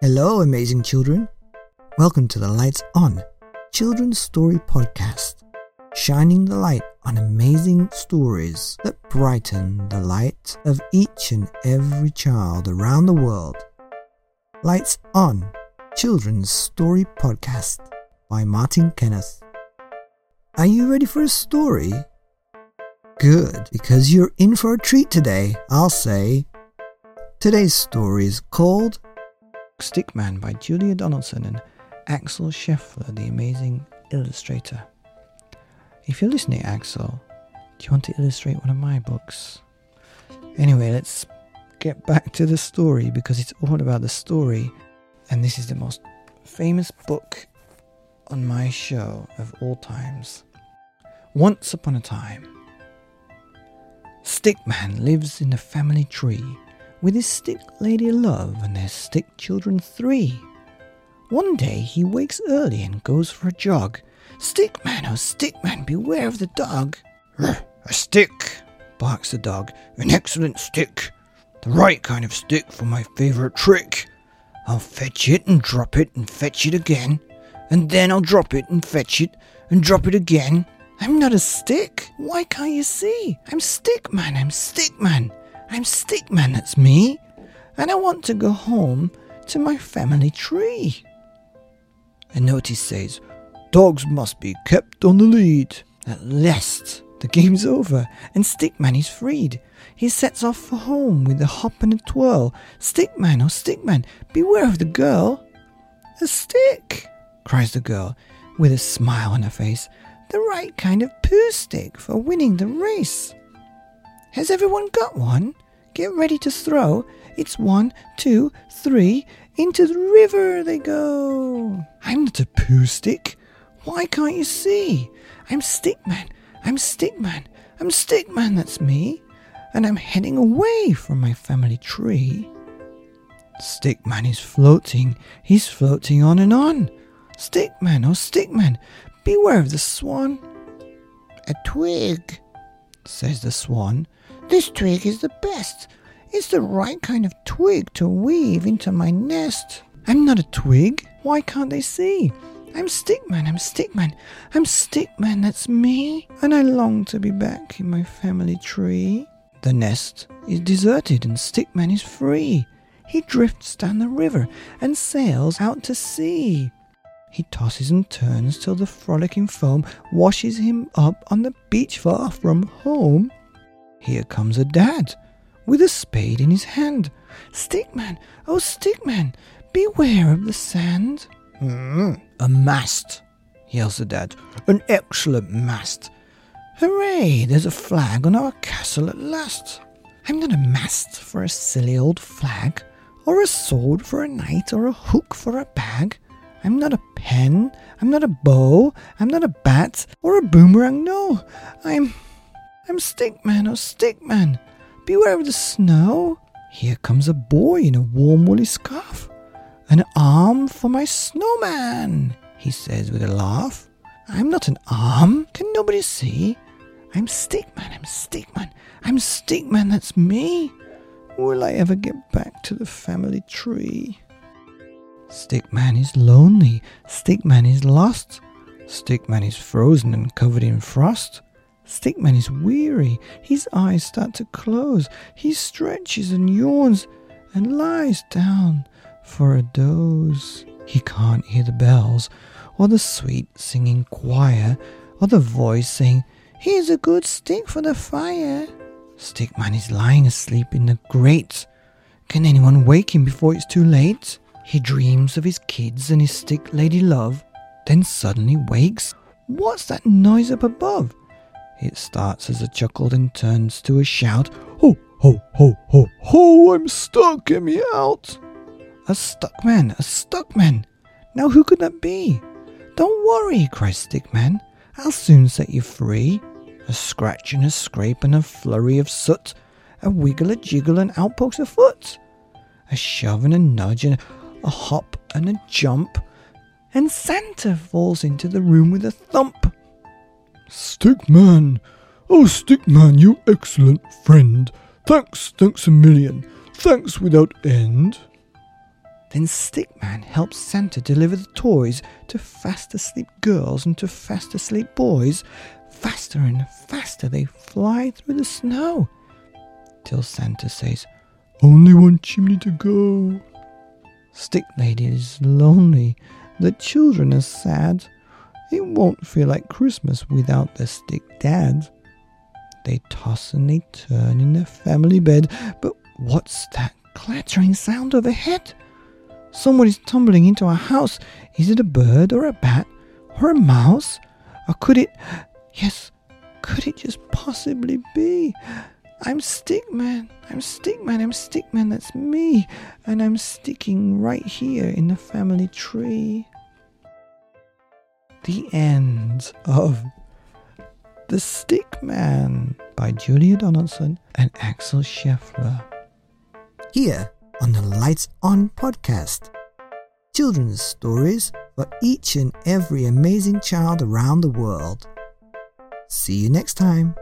Hello, amazing children. Welcome to the Lights On Children's Story Podcast, shining the light on amazing stories that brighten the light of each and every child around the world. Lights On Children's Story Podcast by Martyn Kenneth. Are you ready for a story? Good, because you're in for a treat today, I'll say. Today's story is called Stickman by Julia Donaldson and Axel Scheffler, the amazing illustrator. If you're listening, Axel, do you want to illustrate one of my books? Anyway, let's get back to the story because it's all about the story, and this is the most famous book on my show of all times. Once upon a time, Stickman lives in a family tree with his stick lady love and their stick children three. One day he wakes early and goes for a jog. Stickman, oh stickman, beware of the dog. A stick, barks the dog. An excellent stick. The right kind of stick for my favourite trick. I'll fetch it and drop it and fetch it again. And then I'll drop it and fetch it and drop it again. I'm not a stick. Why can't you see? I'm Stickman, I'm Stickman. I'm Stickman, that's me. And I want to go home to my family tree. A notice says, Dogs must be kept on the lead. At last, the game's over, and Stickman is freed. He sets off for home with a hop and a twirl. Stickman, oh Stickman, beware of the girl. A stick, cries the girl, with a smile on her face. The right kind of poo stick for winning the race. Has everyone got one? Get ready to throw. It's one, two, three. Into the river they go. I'm not a poo stick. Why can't you see? I'm Stickman. I'm Stickman. I'm Stickman, that's me. And I'm heading away from my family tree. Stickman is floating. He's floating on and on. Stickman, oh Stickman, beware of the swan. A twig, says the swan. This twig is the best. It's the right kind of twig to weave into my nest. I'm not a twig. Why can't they see? I'm Stickman, I'm Stickman, I'm Stickman, that's me. And I long to be back in my family tree. The nest is deserted and Stickman is free. He drifts down the river and sails out to sea. He tosses and turns till the frolicking foam washes him up on the beach far from home. Here comes a dad with a spade in his hand. Stickman, oh Stickman, beware of the sand. Mm, a mast, yells the dad. An excellent mast. Hooray, there's a flag on our castle at last. I'm not a mast for a silly old flag, or a sword for a knight, or a hook for a bag. I'm not a pen, I'm not a bow, I'm not a bat, or a boomerang, no. I'm I'm Stickman, oh Stickman. Beware of the snow. Here comes a boy in a warm woolly scarf. An arm for my snowman, he says with a laugh. I'm not an arm. Can nobody see? I'm Stickman, I'm Stickman, I'm Stickman, that's me. Will I ever get back to the family tree? Stickman is lonely. Stickman is lost. Stickman is frozen and covered in frost. Stickman is weary. His eyes start to close. He stretches and yawns and lies down for a doze. He can't hear the bells or the sweet singing choir or the voice saying, Here's a good stick for the fire. Stickman is lying asleep in the grate. Can anyone wake him before it's too late? He dreams of his kids and his stick lady love, then suddenly wakes. What's that noise up above? It starts as a chuckle and turns to a shout. Ho, ho, ho, ho, ho, I'm stuck, get me out. A stuck man, a stuck man. Now who could that be? Don't worry, cries Stickman. I'll soon set you free. A scratch and a scrape and a flurry of soot. A wiggle, a jiggle, and out pokes a foot. A shove and a nudge and a hop and a jump. And Santa falls into the room with a thump. Stickman! Oh, Stickman, you excellent friend! Thanks, thanks a million! Thanks without end! Then Stickman helps Santa deliver the toys to fast asleep girls and to fast asleep boys. Faster and faster they fly through the snow. Till Santa says, Only one chimney to go. Stick Lady is lonely. The children are sad. It won't feel like Christmas without the stick dad. They toss and they turn in their family bed, but what's that clattering sound overhead? Someone is tumbling into our house. Is it a bird or a bat or a mouse? Or could it. Yes, could it just possibly be? I'm Stickman. I'm Stickman. I'm Stickman. That's me. And I'm sticking right here in the family tree. The end of The Stickman by Julia Donaldson and Axel Scheffler. Here on the Lights On podcast. Children's stories for each and every amazing child around the world. See you next time.